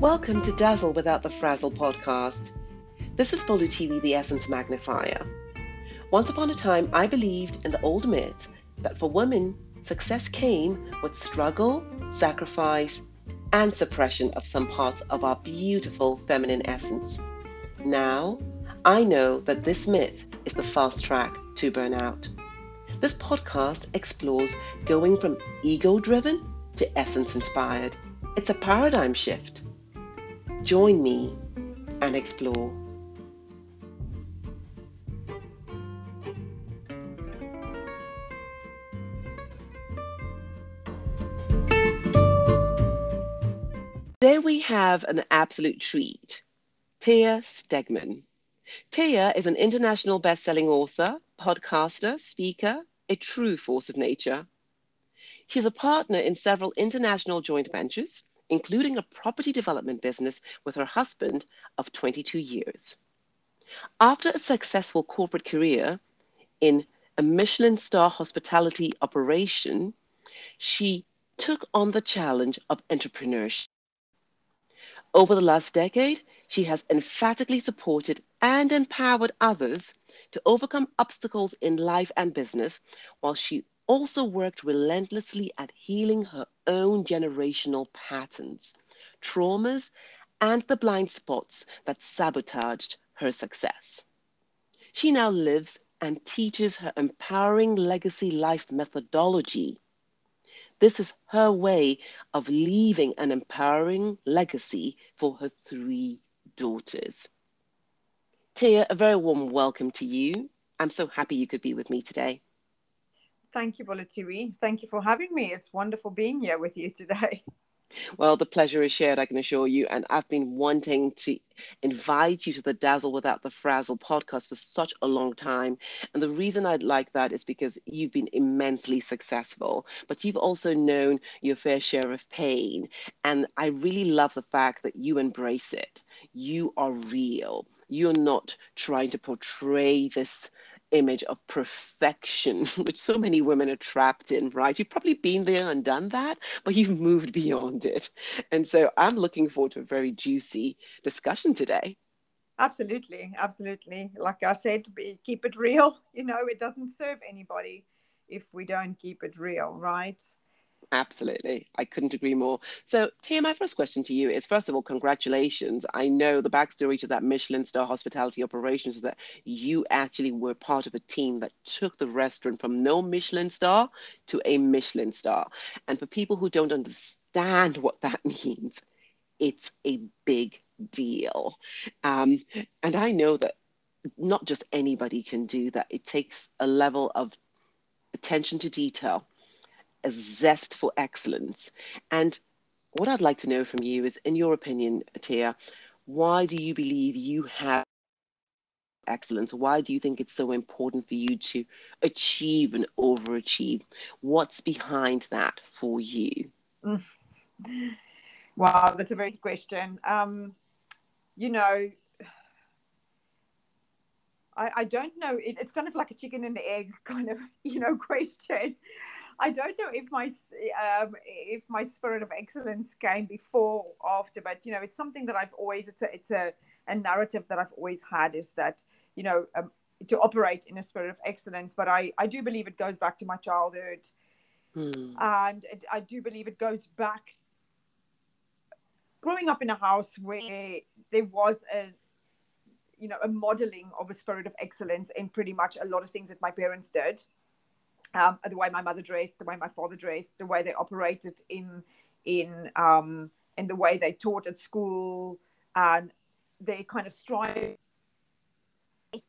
Welcome to Dazzle Without the Frazzle podcast. This is Bolu TV, the Essence Magnifier. Once upon a time, I believed in the old myth that for women, success came with struggle, sacrifice, and suppression of some parts of our beautiful feminine essence. Now, I know that this myth is the fast track to burnout. This podcast explores going from ego driven to essence inspired. It's a paradigm shift. Join me and explore. Today we have an absolute treat. Thea Stegman. Thea is an international best-selling author, podcaster, speaker, a true force of nature. She's a partner in several international joint ventures, including a property development business with her husband of 22 years. After a successful corporate career in a Michelin star hospitality operation, she took on the challenge of entrepreneurship. Over the last decade, she has emphatically supported and empowered others to overcome obstacles in life and business, while she also worked relentlessly at healing her own generational patterns, traumas, and the blind spots that sabotaged her success. She now lives and teaches her empowering legacy life methodology. This is her way of leaving an empowering legacy for her three daughters. Thea, a very warm welcome to you. I'm so happy you could be with me today. Thank you, Bolatiwi. Thank you for having me. It's wonderful being here with you today. Well, the pleasure is shared, I can assure you. And I've been wanting to invite you to the Dazzle Without the Frazzle podcast for such a long time. And the reason I'd like that is because you've been immensely successful, but you've also known your fair share of pain. And I really love the fact that you embrace it. You are real. You're not trying to portray this image of perfection, which so many women are trapped in, right? You've probably been there and done that, but you've moved beyond it. And so I'm looking forward to a very juicy discussion today. Absolutely, absolutely. Like I said, keep it real. You know, it doesn't serve anybody if we don't keep it real, right? Absolutely. I couldn't agree more. So, Thea, my first question to you is first of all, congratulations. I know the backstory to that Michelin star hospitality operations is that you actually were part of a team that took the restaurant from no Michelin star to a Michelin star. And for people who don't understand what that means, it's a big deal. Um, and I know that not just anybody can do that, it takes a level of attention to detail a zest for excellence. And what I'd like to know from you is, in your opinion, Thea, why do you believe you have excellence? Why do you think it's so important for you to achieve and overachieve? What's behind that for you? Mm. Wow, that's a very good question. Um, you know, I, I don't know. It, it's kind of like a chicken and the egg kind of, you know, question. I don't know if my um, if my spirit of excellence came before or after, but you know, it's something that I've always it's a it's a, a narrative that I've always had is that you know um, to operate in a spirit of excellence. But I I do believe it goes back to my childhood, hmm. and it, I do believe it goes back growing up in a house where there was a you know a modeling of a spirit of excellence in pretty much a lot of things that my parents did um, the way my mother dressed, the way my father dressed, the way they operated in in um, in the way they taught at school, and they kind of strive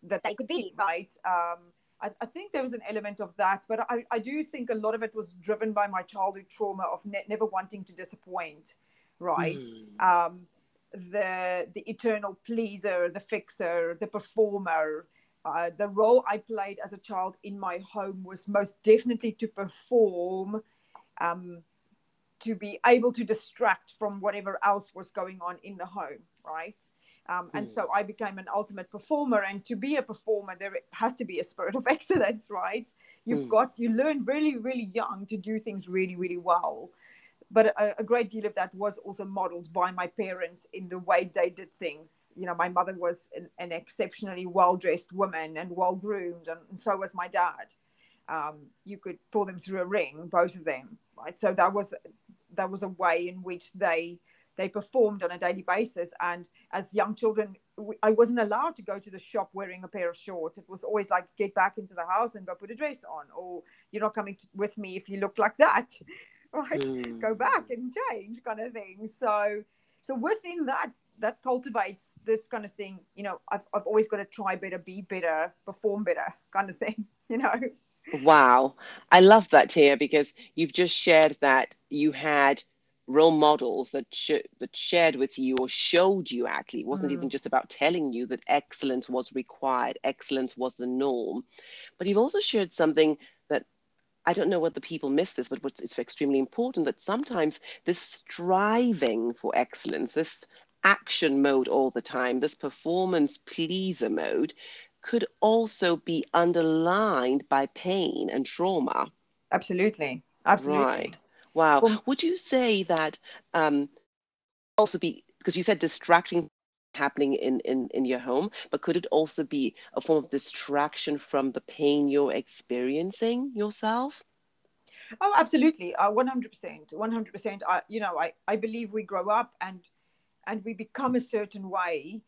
that they could be right. Um, I, I, think there was an element of that, but I, I, do think a lot of it was driven by my childhood trauma of ne- never wanting to disappoint, right? Mm. Um, the the eternal pleaser, the fixer, the performer, uh, the role I played as a child in my home was most definitely to perform, um, to be able to distract from whatever else was going on in the home, right? Um, and mm. so I became an ultimate performer. And to be a performer, there has to be a spirit of excellence, right? You've mm. got, you learn really, really young to do things really, really well. But a, a, great deal of that was also modeled by my parents in the way they did things. You know, my mother was an, an exceptionally well dressed woman and well groomed, and, and, so was my dad. Um, you could pull them through a ring, both of them, right? So that was that was a way in which they they performed on a daily basis. And as young children, I wasn't allowed to go to the shop wearing a pair of shorts. It was always like, get back into the house and go put a dress on, or you're not coming to, with me if you look like that. right? Mm. go back and change kind of thing. So so within that that cultivates this kind of thing you know i've, I've always got to try better be better perform better kind of thing you know? Wow. I love that Thea because you've just shared that you had role models that sh- that shared with you or showed you actually. It wasn't mm. even just about telling you that excellence was required excellence was the norm. But you've also shared something I don't know whether people miss this, but it's extremely important that sometimes this striving for excellence, this action mode all the time, this performance pleaser mode, could also be underlined by pain and trauma. Absolutely. Absolutely. Right. Wow. Well, Would you say that um, also be because you said distracting happening in, in, in your home, but could it also be a form of distraction from the pain you're experiencing yourself? Oh, absolutely, uh, one hundred percent, one hundred percent. You know, I I believe we grow up and and we become a certain way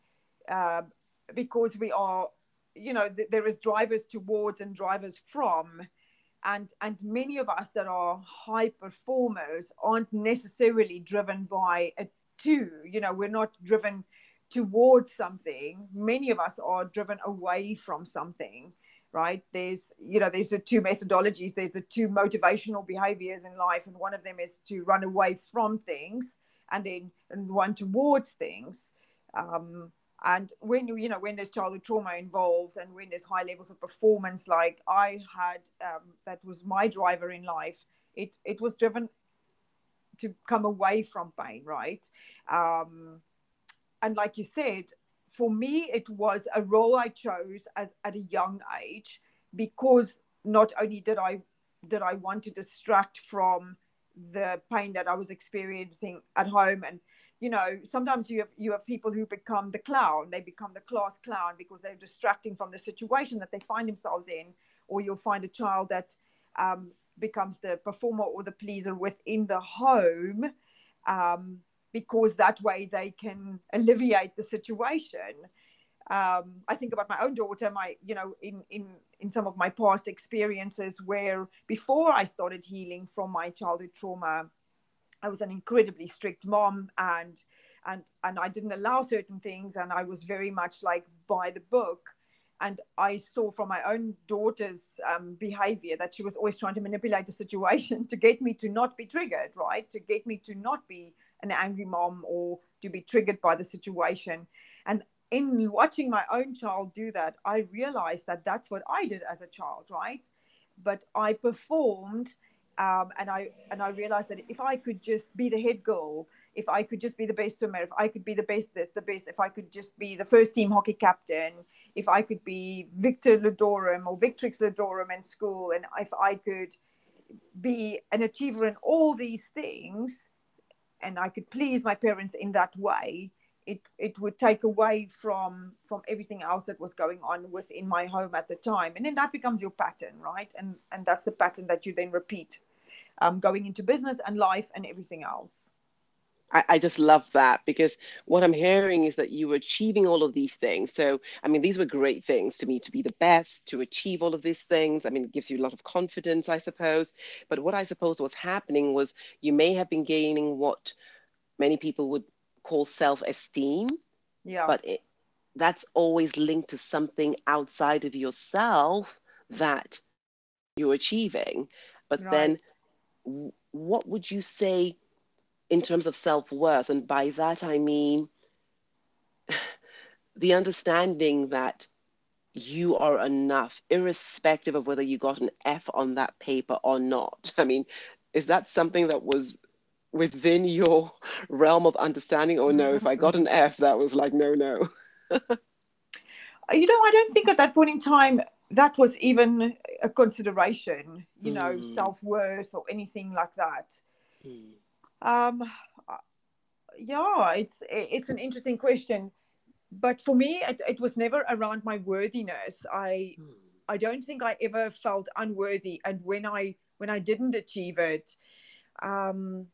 uh, because we are, you know, th- there is drivers towards and drivers from, and and many of us that are high performers aren't necessarily driven by a two. You know, we're not driven towards something many of us are driven away from something right? There's you know there's the two methodologies there's the two motivational behaviors in life and one of them is to run away from things and then and one towards things. Um, and when you you know when there's childhood trauma involved and when there's high levels of performance like i had um, that was my driver in life it it was driven to come away from pain right? Um, and like you said, for me, it was a role I chose as at a young age because not only did I did I want to distract from the pain that I was experiencing at home and you know sometimes you have you have people who become the clown. They become the class clown because they're distracting from the situation that they find themselves in or you'll find a child that um, becomes the performer or the pleaser within the home um, because that way they can alleviate the situation. Um, I think about my own daughter, my, you know, in, in, in some of my past experiences where before I started healing from my childhood trauma, I was an incredibly strict mom and, and, and I didn't allow certain things. And I was very much like by the book. And I saw from my own daughter's um, behavior that she was always trying to manipulate the situation to get me to not be triggered, right? To get me to not be an angry mom or to be triggered by the situation. And in watching my own child do that, I realized that that's what I did as a child, right? But I performed, um, and I and I realized that if I could just be the head girl, if I could just be the best swimmer, if I could be the best this, the best, if I could just be the first team hockey captain, if I could be Victor Ludorum or Victrix Ludorum in school, and if I could be an achiever in all these things, and I could please my parents in that way, it it would take away from from everything else that was going on within my home at the time, and then that becomes your pattern, right? And and that's the pattern that you then repeat, um, going into business and life and everything else. I, I just love that because what I'm hearing is that you were achieving all of these things. So, I mean, these were great things to me to be the best, to achieve all of these things. I mean, it gives you a lot of confidence, I suppose. But what I suppose was happening was you may have been gaining what many people would call self esteem. Yeah. But it, that's always linked to something outside of yourself that you're achieving. But right. then, what would you say in terms of self worth. And by that, I mean the understanding that you are enough, irrespective of whether you got an F on that paper or not. I mean, is that something that was within your realm of understanding? Or no, if I got an F, that was like, no, no. you know, I don't think at that point in time that was even a consideration, you know, mm. self worth or anything like that. Mm Um, yeah, it's it's an interesting question, but for me, it, it was never around my worthiness. I hmm. I don't think I ever felt unworthy, and when I when I didn't achieve it, um,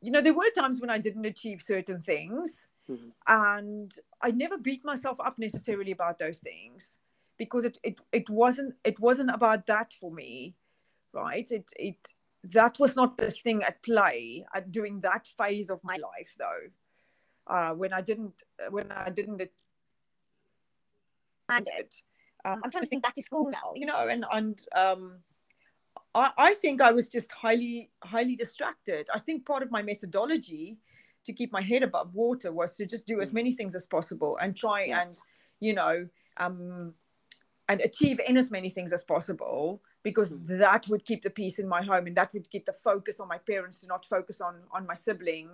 you know, there were times when I didn't achieve certain things, mm-hmm. and I never beat myself up necessarily about those things because it, it it wasn't it wasn't about that for me, right? It it that was not the thing at play at during that phase of my life though. Uh, when i didn't when i didn't and it um, i'm trying to think back to school now you know and and um, I, I think i was just highly highly distracted. I think part of my methodology to keep my head above water was to just do as mm. many things as possible and try and you know um, and achieve in as many things as possible because mm. that would keep the peace in my home and that would get the focus on my parents to not focus on on my sibling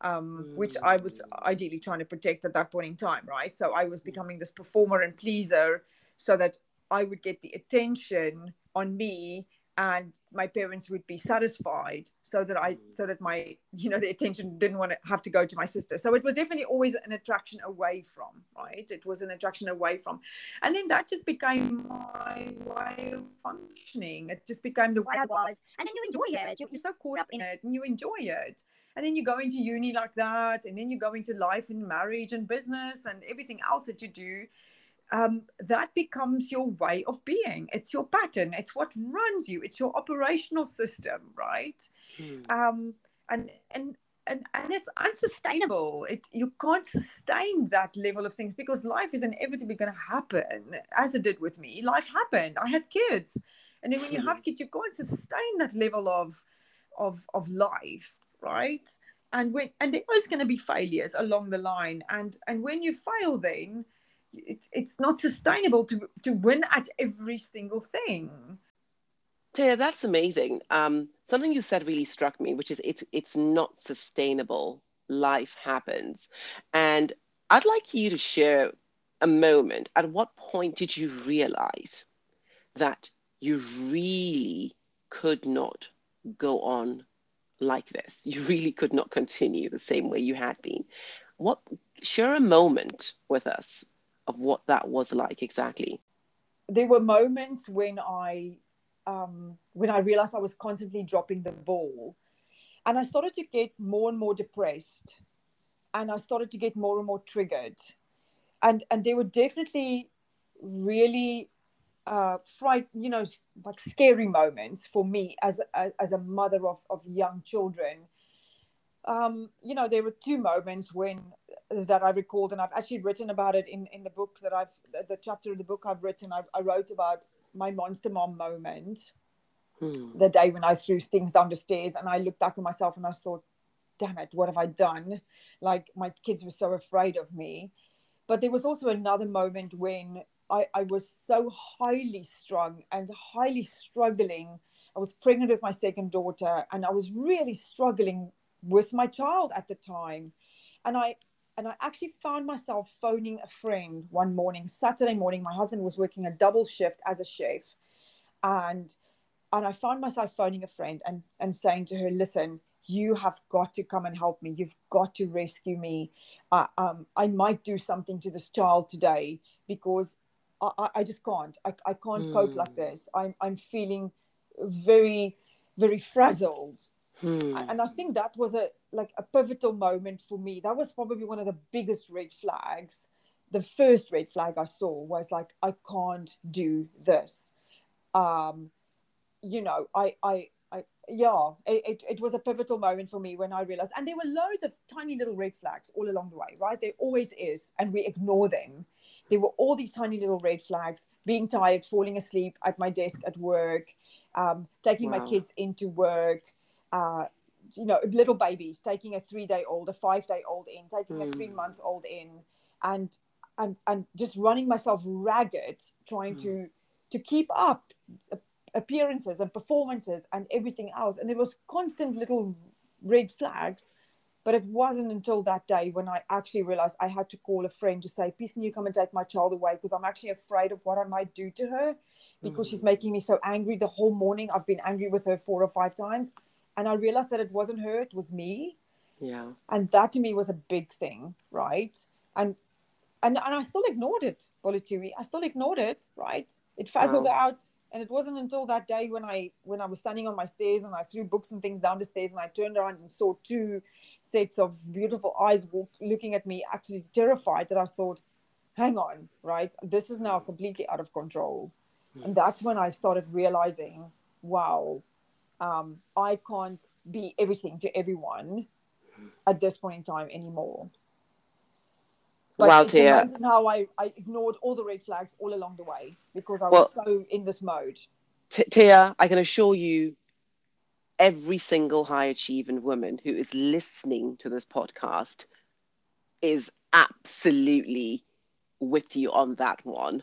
um, mm. which i was hmm. ideally trying to protect at that point in time right so i was hmm. becoming this performer and pleaser so that i would get the attention on me and my parents would be satisfied so that i mm. so that my you know the attention didn't want to have to go to my sister. So it was definitely always an attraction away from right? It was an attraction away from. And then that just became my way of functioning. It just became the way i was. And then you enjoy it. you're so caught up in it and you enjoy it. And then you go into uni like that and then you go into life and marriage and business and everything else that you do um, that becomes your way of being. It's your pattern. It's what runs you. It's your operational system, right? Mm. Um, and and and and it's unsustainable. It you can't sustain that level of things because life is inevitably going to happen, as it did with me. Life happened. I had kids, and then when you have hmm. kids, you can't sustain that level of of of life, right? And when and there is going to be failures along the line, and and when you fail, then it's it's not sustainable to to win at every single thing. Taya, that's amazing. Um, something you said really struck me, which is it's it's not sustainable. Life happens, and I'd like you to share a moment. At what point did you realize that you really could not go on like this? You really could not continue the same way you had been. What share a moment with us of what that was like exactly? There were moments when I um, when I realized I was constantly dropping the ball, and I started to get more and more depressed, and I started to get more and more triggered, and and there were definitely really uh, fright, you know, like scary moments for me as a, as a mother of of young children. Um, you know, there were two moments when that I recalled, and I've actually written about it in, in the book that I've the chapter of the book I've written. I, I wrote about my monster mom moment, hmm. the day when I threw things down the stairs, and I looked back at myself and I thought, "Damn it, what have I done?" Like my kids were so afraid of me. But there was also another moment when I, I was so highly strung and highly struggling. I was pregnant with my second daughter, and I was really struggling with my child at the time. And I and I actually found myself phoning a friend one morning, Saturday morning. My husband was working a double shift as a chef, and and I found myself phoning a friend and and saying to her, "Listen, you have got to come and help me. You've got to rescue me. Uh, um, I might do something to this child today because I, I just can't. I, I can't mm. cope like hmm. this. I'm I'm feeling very very frazzled." Hmm. And I think that was a like a pivotal moment for me. That was probably one of the biggest red flags. The first red flag I saw was like, I can't do this. Um, you know, I, I, I, yeah, it, it, was a pivotal moment for me when I realized, and there were loads of tiny little red flags all along the way, right? There always is, and we ignore them. There were all these tiny little red flags being tired, falling asleep at my desk at work, um, taking wow. my kids into work, uh, you know, little babies, taking a three day old, a five day old in, taking mm. a three hmm. months old in, and and and just running myself ragged, trying mm. to to keep up appearances and performances and everything else. And it was constant little red flags. But it wasn't until that day when I actually realized I had to call a friend to say, please, can you come and take my child away? Because I'm actually afraid of what I might do to her because mm. she's hmm. making me so angry the whole morning. I've been angry with her four or five times and I realized that it wasn't her, it was me. Yeah. And that to me was a big thing, right? And and, and I still ignored it, Bolituri. I still ignored it, right? It fizzled Wow. out. And it wasn't until that day when I when I was standing on my stairs and I threw books and things down the stairs and I turned around and saw two sets of beautiful eyes walk, looking at me, actually terrified, that I thought, hang on, right? This is now mm. completely out of control. And mm. that's when I started realizing, wow, um, I can't be everything to everyone at this point in time anymore. But Wow, it's Thea. amazing how I, I ignored all the red flags all along the way because I Well- was so in this mode. T- Thea, I can assure you, every single high achieving woman who is listening to this podcast is absolutely with you on that one.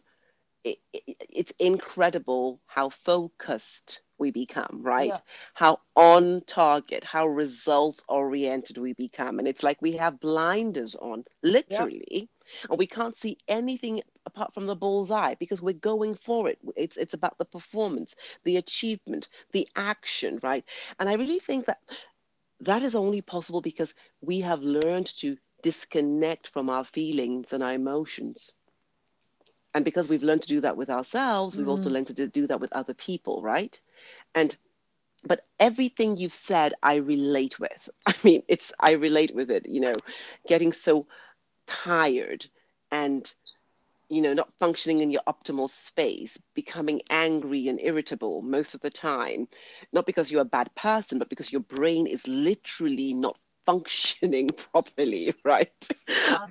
It, it, it's incredible how focused we become, right? Yeah. How on target, how results oriented we become. And it's like we have blinders on, literally, and we can't see anything apart from the bullseye because we're going for it. It's, it's about the performance, the achievement, the action, right? And I really think that that is only possible because we have learned to disconnect from our feelings and our emotions. And because we've learned to do that with ourselves, we've also Mm. learned to do that with other people, right? And but everything you've said, I relate with. I mean, it's I relate with it, you know, getting so tired and you know not functioning in your optimal space becoming angry and irritable most of the time not because you're a bad person but because your brain is literally not functioning properly right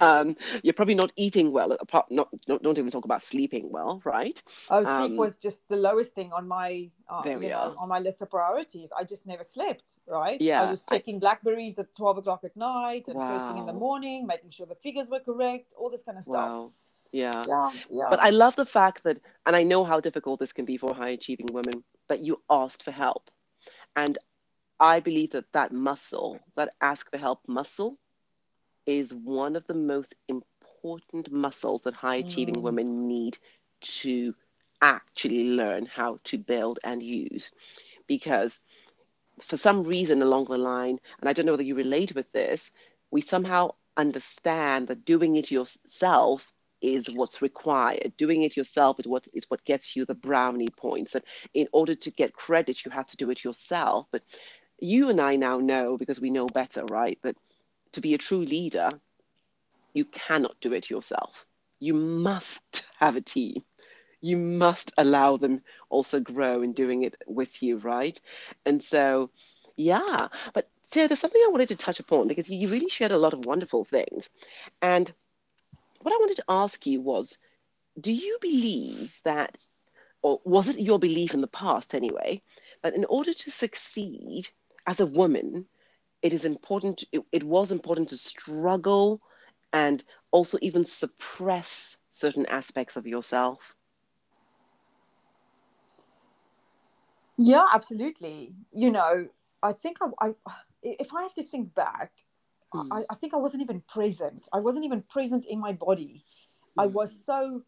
um, you're probably not eating well apart not, not don't even talk about sleeping well right Oh, sleep Um, was just the lowest thing on my, uh, There you we know, are. on my list of priorities. I just never slept. Right? Yeah, I was I- blackberries at twelve o'clock at night and first thing in the morning, making sure the figures were correct, all this kind of stuff. wow yeah Yeah, yeah. But I love the fact that, and I know how difficult this can be for high achieving women, but you asked for help. And I believe that that muscle, that ask for help muscle, is one of the most important muscles that high achieving Mm. women need to actually learn how to build and use. Because for some reason along the line, and I don't know whether you relate with this, we somehow understand that doing it yourself is what's required. Doing it yourself is what is what gets you the brownie points. That in order to get credit, you have to do it yourself. But you and I now know because we know better, right? That to be a true leader, you cannot do it yourself. You must have a team. You must allow them also grow in doing it with you, right? And so, yeah. But Sarah, there's something I wanted to touch upon because you really shared a lot of wonderful things. And what I wanted to ask you was do you believe that, or was it your belief in the past anyway, that in order to succeed as a woman, it is important, it, it was important to struggle and also even suppress certain aspects of yourself? Yeah, absolutely. You know, I think I, I if I have to think back, Mm. I, I think I wasn't even present. I wasn't even present in my body. I Mm. was so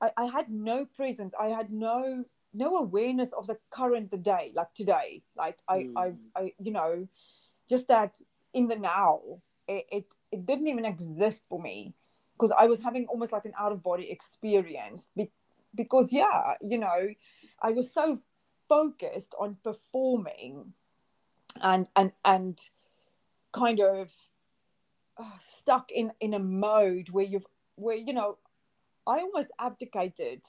I, I had no presence. I had no no awareness of the current the day, like today. Like I, I, Mm. I you know, just that in the now, it, it, it didn't even exist for me because I was having almost like an out of body experience. Be, because yeah, you know, I was so focused on performing and and and kind of uh, stuck in in a mode where you've where you know i almost abdicated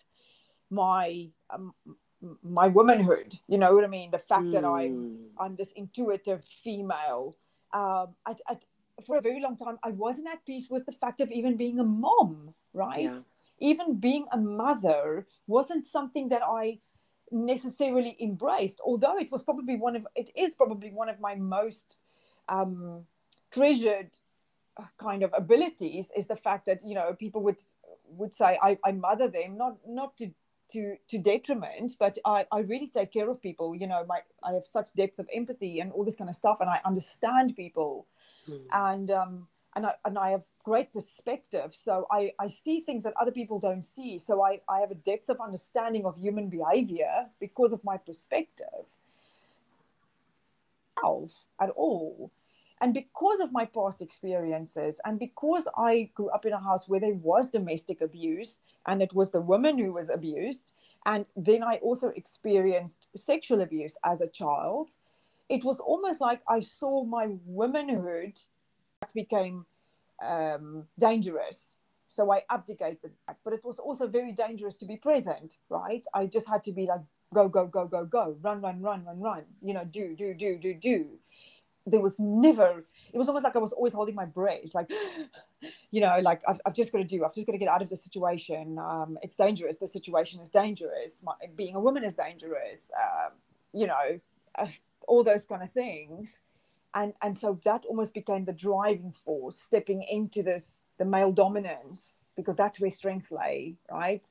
my um, my womanhood you know what i mean the fact that i'm Mm. i'm this intuitive female um I, I, for a very long time i wasn't at peace with the fact of even being a mom right Yeah. even being a mother wasn't something that i necessarily embraced although it was probably one of it is probably one of my most um treasured uh, kind of abilities is the fact that you know people would would say I, I mother them not not to to to detriment but I, I really take care of people you know my I have such depth of empathy and all this kind of stuff and I understand people Mm. and um and I, and I have great perspective so I, I see things that other people don't see so I, I have a depth of understanding of human behavior because of my perspective at all. And because of my past experiences, and because I grew up in a house where there was domestic abuse, and it was the woman who was abused, and then I also experienced sexual abuse as a child, it was almost like I saw my womanhood became um, dangerous. So I abdicated that. But it was also very dangerous to be present, right? I just had to be like, go, go, go, go, go, run, run, run, run, run, you know, do, do, do, do, do. There was never, it was almost like I was always holding my breath, like, you know, like I've, I've just got to do, I've just got to get out of the situation. Um, it's dangerous. The situation is dangerous. My, being a woman is dangerous. Um, you know, uh, all those kind of things and and so that almost became the driving force stepping into this the male dominance because that's where strength lay right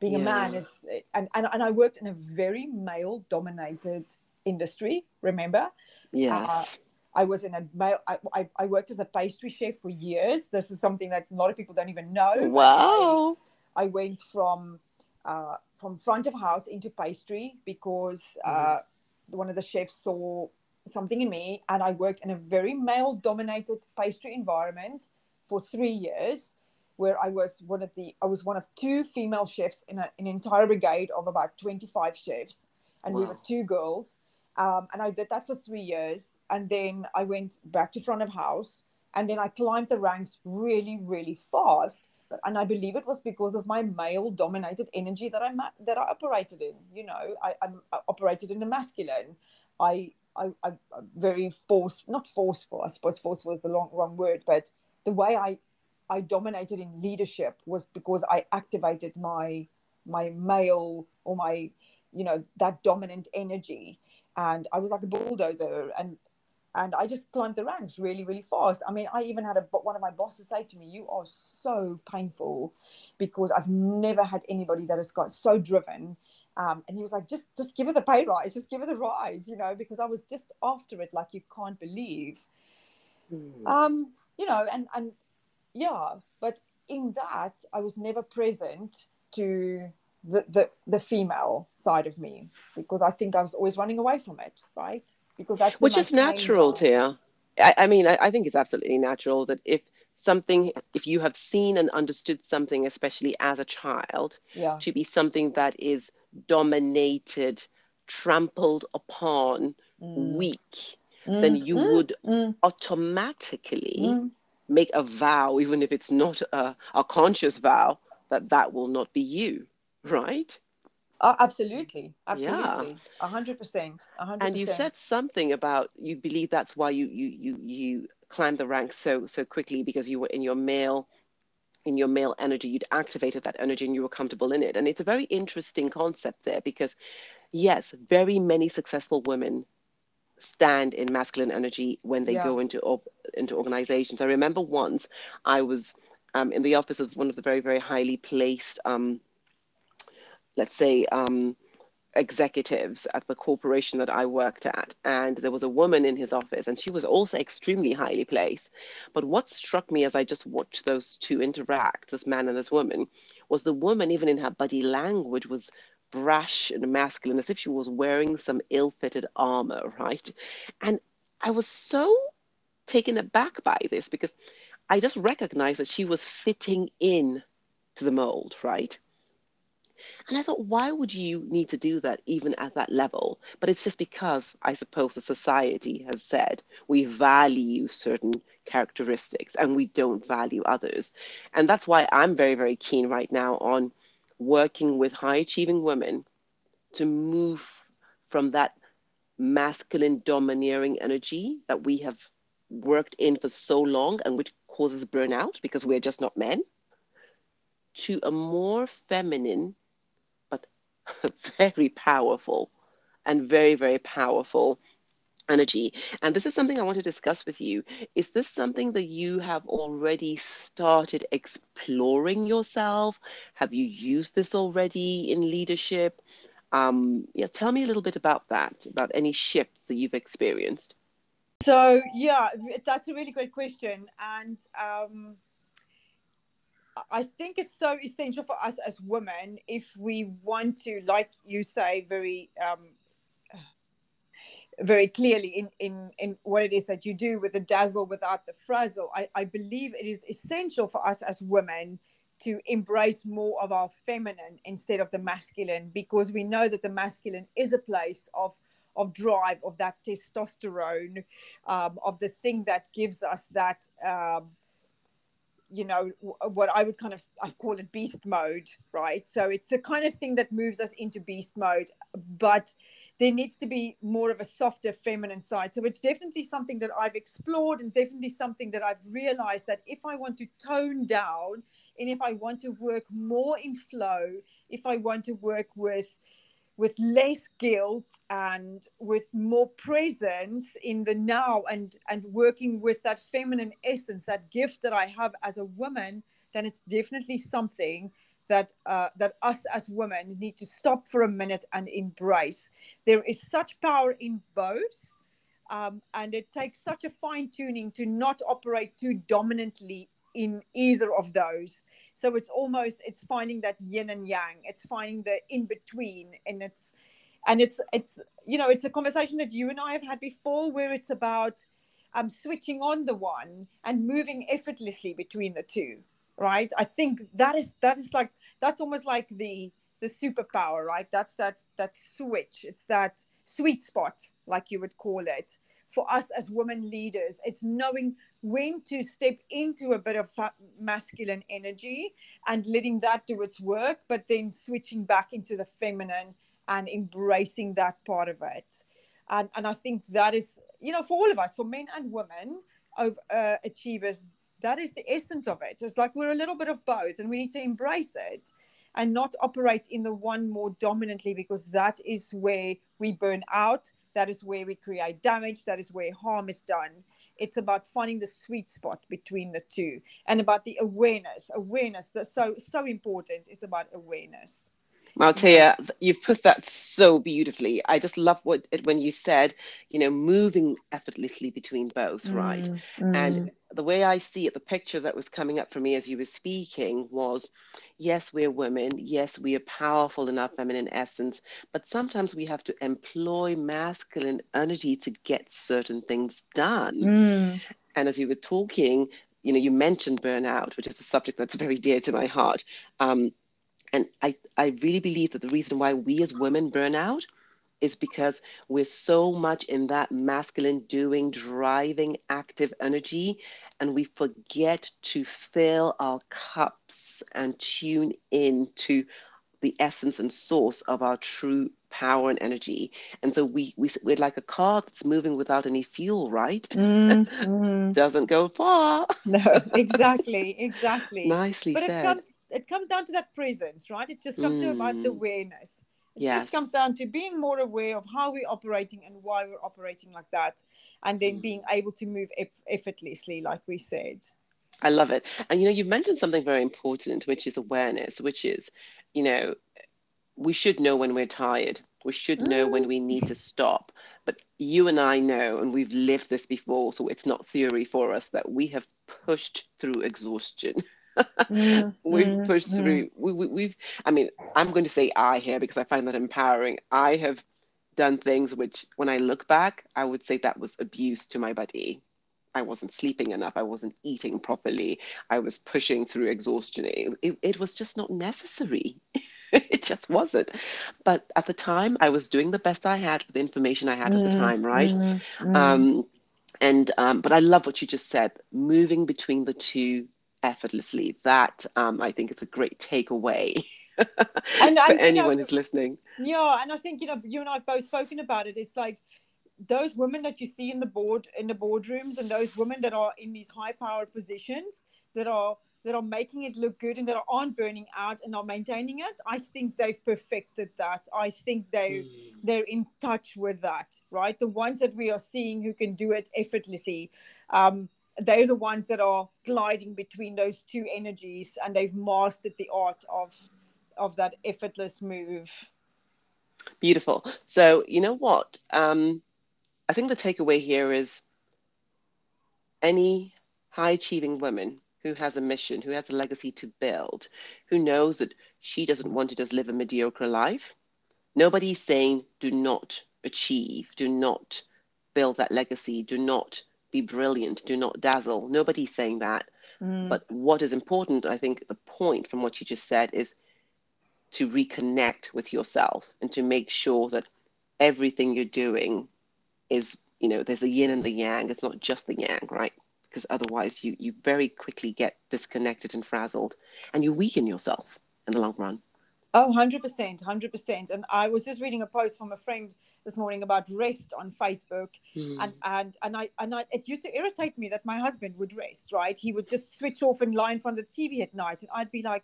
being yeah. a man is and, and and i worked in a very male dominated industry remember yes uh, I was in a male. I, I, I, worked as a pastry chef for years. This is something that a lot of people don't even know. Wow! I, I, went from uh, from front of house into pastry because uh, one of the chefs saw something in me and I worked in a very male dominated pastry environment for three years where I was one of the I was one of two female chefs in a, an entire brigade of about 25 chefs and wow. we were two girls um, and I did that for three years and then I went back to front of house and then I climbed the ranks really really fast. But and I believe it was because of my male dominated energy that I that I operated in you know? I, I operated in the masculine. I I, I very force, not forceful. I suppose forceful is the long, wrong word, but the way I I dominated in leadership was because I activated my my male or my you know that dominant energy, and I was like a bulldozer, and and I just climbed the ranks really really fast. I mean, I even had a one of my bosses say to me, "You are so painful," because I've never had anybody that has got so driven um, and he was like, just just give her the pay rise, just give her the rise, you know, because I was just after it like you can't believe. Mm. Um, you know, and and yeah, but in that I was never present to the, the the female side of me because I think I was always running away from it, right? Because that's which is natural, Thea. I, I mean, I, I think it's absolutely natural that if something if you have seen and understood something especially as a child yeah. to be something that is dominated, trampled upon, mm. weak, mm. then you mm. would mm. automatically mm. make a vow, even if it's not a, a conscious vow, that that will not be you, right? Oh, absolutely, absolutely, a hundred percent. And you said something about you believe that's why you you you you climbed the ranks so so quickly because you were in your male in your male energy, you'd activated that energy and you were comfortable in it. And it's a very interesting concept there because, yes, very many successful women stand in masculine energy when they yeah. go into into organizations. I remember once I was um, in the office of one of the very very highly placed, um, let's say, um, executives at the corporation that I worked at, and there was a woman in his office, and she was also extremely highly placed. But what struck me as I just watched those two interact, this man and this woman, was the woman, even in her body language, was brash and masculine, as if she was wearing some ill fitted armor, right? And I was so taken aback by this because I just recognized that she was fitting in to the mold, right? And I thought, why would you need to do that even at that level? But it's just because I suppose the society has said we value certain characteristics and we don't value others. And that's why I'm very, very keen right now on working with high achieving women to move from that masculine domineering energy that we have worked in for so long and which causes burnout because we're just not men to a more feminine very powerful and very, very powerful energy. And this is something I want to discuss with you. Is this something that you have already started exploring yourself? Have you used this already in leadership? Um, yeah, tell me a little bit about that, about any shifts that you've experienced. So, yeah, that's a really great question. And um, I think it's so essential for us as women if we want to, like you say, very um, very clearly in, in, in what it is that you do with the dazzle without the frazzle. I, I believe it is essential for us as women to embrace more of our feminine instead of the masculine because we know that the masculine is a place of of drive of that testosterone um, of the thing that gives us that um, you know what i would kind of i call it beast mode right? So it's the kind of thing that moves us into beast mode but there needs to be more of a softer feminine side. So it's definitely something that i've explored and definitely something that i've realized that if i want to tone down and if i want to work more in flow if i want to work with with less guilt and with more presence in the now and and working with that feminine essence that gift that i have as a woman then it's definitely something that uh, that us as women need to stop for a minute and embrace. There is such power in both um, and it takes such a fine tuning to not operate too dominantly in either of those so it's almost it's finding that yin and yang. It's finding the in between and it's and it's it's you know it's a conversation that you and i have had before where it's about um switching on the one and moving effortlessly between the two right? I think that is that is like that's almost like the the superpower right? That's that that switch. It's that sweet spot like you would call it for us as women leaders. It's knowing when to step into a bit of masculine energy and letting that do its work, but then switching back into the feminine and embracing that part of it. And, and I think that is, you know, for all of us, for men and women, of uh, achievers, that is the essence of it. It's like we're a little bit of both and we need to embrace it and not operate in the one more dominantly because that is where we burn out that is where we create damage. That is where harm is done. It's about finding the sweet spot between the two and about the awareness. Awareness that's so so important is about awareness. Maltea, you've put that so beautifully. I just love what when you said, you know, moving effortlessly between both, right? Mm, and mm. The way I see it, the picture that was coming up for me as you were speaking was, yes, we're women. Yes, we are powerful in our feminine essence, but sometimes we have to employ masculine energy to get certain things done. Mm. And as you were talking, you know, you mentioned burnout, which is a subject that's very dear to my heart. Um, and I, I really believe that the reason why we as women burn out is because we're so much in that masculine doing, driving, active energy, and we forget to fill our cups and tune in to the essence and source of our true power and energy. And so we, we we're like a car that's moving without any fuel, right? Mm, mm. Doesn't go far. no, exactly, exactly. Nicely but said. It comes, it comes down to that presence, right? It just comes mm. to about the mm. awareness. It yes. just comes down to being more aware of how we're operating and why we're operating like that, and then mm. being able to move eff- effortlessly, like we said. I love it. And you know, you've mentioned something very important, which is awareness, which is, you know, we should know when we're tired. We should know mm. when we need to stop. But you and I know, and we've lived this before, so it's not theory for us, that we have pushed through exhaustion. mm, we've mm, pushed mm. through. We, we, we've. I mean, I'm going to say I here because I find that empowering. I have done things which, when I look back, I would say that was abuse to my body. I wasn't sleeping enough. I wasn't eating properly. I was pushing through exhaustion. It, it, it was just not necessary. it just wasn't. But at the time, I was doing the best I had with the information I had mm, at the mm, time, right? Mm, mm. Um, and um, but I love what you just said. Moving between the two effortlessly. That um, I think is a great takeaway and, for anyone know, who's listening. Yeah, and I think you know you and I have both spoken about it. It's like those women that you see in the board in the boardrooms and those women that are in these high powered positions that are that are making it look good and that aren't burning out and are maintaining it i think they've perfected that i think they mm. they're in touch with that right the ones that we are seeing who can do it effortlessly um, they're the ones that are gliding between those two energies and they've mastered the art of of that effortless move. Beautiful. So you know what? Um i think the takeaway here is any high achieving woman who has a mission who has a legacy to build who knows that she doesn't want to just live a mediocre life nobody's saying do not achieve, do not build that legacy, do not be brilliant, do not dazzle. Nobody's saying that. Mm. But what is important, I think the point from what you just said is to reconnect with yourself and to make sure that everything you're doing is, you know, there's the yin and the yang. It's not just the yang, right? Because otherwise you, you very quickly get disconnected and frazzled and you weaken yourself in the long run. Oh, 100%, 100%. And I was just reading a post from a friend this morning about rest on Facebook. Mm. And, and, and I, and I, it used to irritate me that my husband would rest, right? He would just switch off and lie in front of the TV at night. And I'd be like,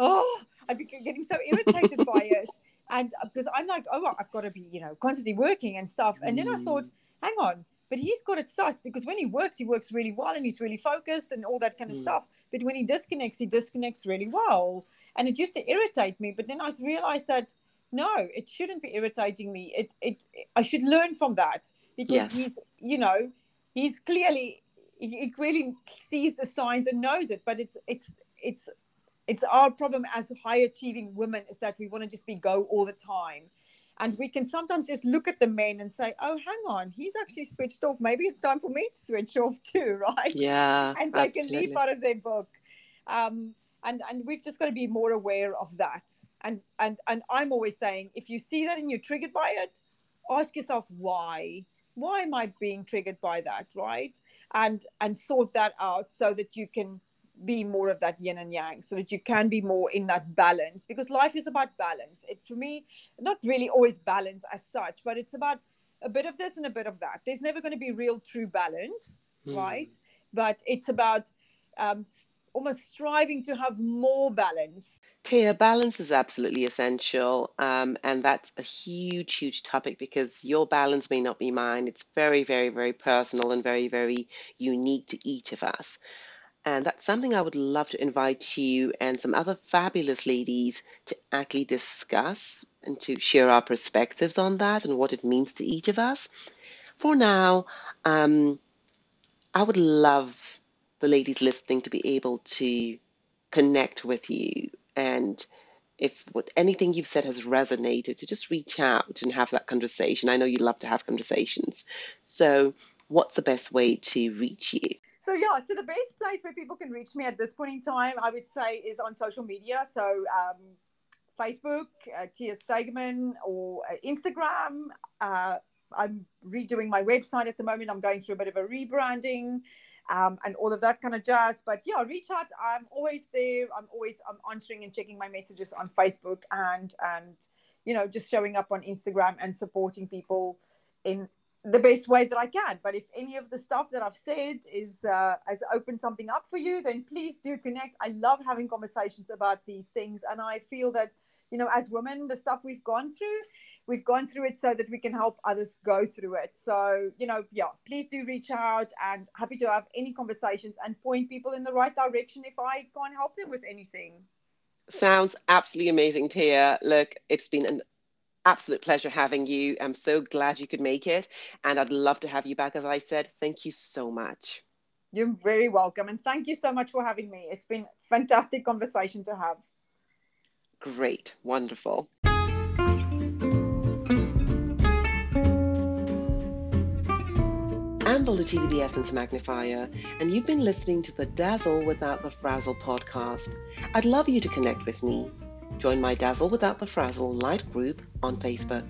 oh, I'd be getting so irritated by it. And because uh, I'm like, oh, I've got to be, you know, constantly working and stuff. And then I thought, mm. hang on, but he's got it sussed because when he works, he works really well and he's really focused and all that kind of mm. stuff. But when he disconnects, he disconnects really well. And it used to irritate me. But then I realized that no, it shouldn't be irritating me. It, it, I should learn from that because yes. he's, you know, he's clearly, he really sees the signs and knows it. But it's, it's, it's it's our problem as high achieving women is that we want to just be go all the time and we can sometimes just look at the men and say oh hang on he's actually switched off. Maybe it's time for me to switch off too right? Yeah and take a leaf out of their book. Um, and and we've just got to be more aware of that. And and and i'm always saying if you see that and you're triggered by it ask yourself why. Why am i being triggered by that right? And and sort that out so that you can be more of that yin and yang so that you can be more in that balance because life is about balance it for me not really always balance as such but it's about a bit of this and a bit of that there's never going to be real true balance mm. right but it's about um, almost striving to have more balance Thea, balance is absolutely essential. Um, and that's a huge, huge topic because your balance may not be mine. It's very, very, very personal and very, very unique to each of us. And that's something I would love to invite you and some other fabulous ladies to actually discuss and to share our perspectives on that and what it means to each of us. For now, um, I would love the ladies listening to be able to connect with you. And if what anything you've said has resonated to just reach out and have that conversation. I know you love to have conversations. So what's the best way to reach you so yeah, so the best place where people can reach me at this point in time, I would say, is on social media. So um, Facebook, uh, Thea Stegeman, or uh, Instagram. Uh, I'm redoing my website at the moment. I'm going through a bit of a rebranding. Um, and all of that kind of jazz. But yeah, reach out. I'm always there. I'm always I'm answering and checking my messages on Facebook and and you know just showing up on Instagram and supporting people in the best way that I can. But if any of the stuff that I've said is uh, has opened something up for you, then please do connect. I love having conversations about these things, and I feel that you know, as women, the stuff we've gone through, we've gone through it so that we can help others go through it. So you know, yeah, please do reach out, and happy to have any conversations and point people in the right direction if I can't help them with anything. Sounds absolutely amazing, Thea. Look, it's been an absolute pleasure having you. I'm so glad you could make it. And I'd love to have you back. As I said, thank you so much. You're very welcome. And thank you so much for having me. It's been fantastic conversation to have. Great. Wonderful. I'm Bola TV, the Essence Magnifier, and you've been listening to the Dazzle Without the Frazzle podcast. I'd love you to connect with me. Join my Dazzle Without the Frazzle Light group on Facebook.